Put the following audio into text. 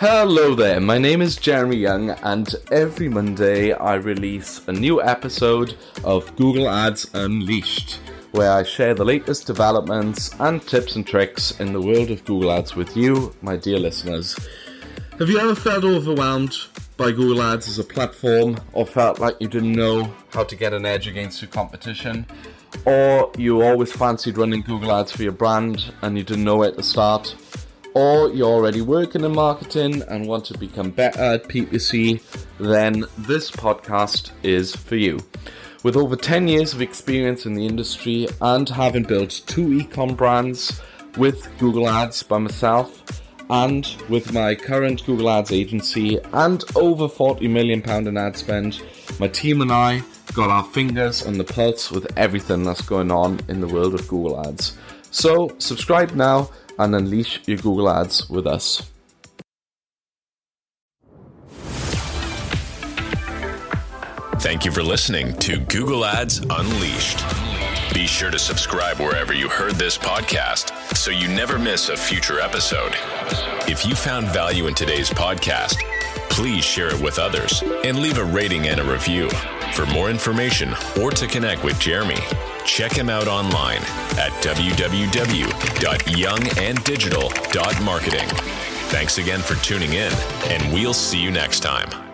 Hello there, my name is Jeremy Young, and every Monday I release a new episode of Google Ads Unleashed, where I share the latest developments and tips and tricks in the world of Google Ads with you, my dear listeners. Have you ever felt overwhelmed by Google Ads as a platform, or felt like you didn't know how to get an edge against your competition? Or you always fancied running Google Ads for your brand and you didn't know where to start? Or you're already working in marketing and want to become better at PPC, then this podcast is for you. With over 10 years of experience in the industry and having built two ecom brands with Google Ads by myself and with my current Google Ads agency and over 40 million pound in ad spend, my team and I got our fingers on the pulse with everything that's going on in the world of Google Ads. So, subscribe now and unleash your Google Ads with us. Thank you for listening to Google Ads Unleashed. Be sure to subscribe wherever you heard this podcast so you never miss a future episode. If you found value in today's podcast, please share it with others and leave a rating and a review. For more information or to connect with Jeremy, check him out online at www.younganddigital.marketing. Thanks again for tuning in, and we'll see you next time.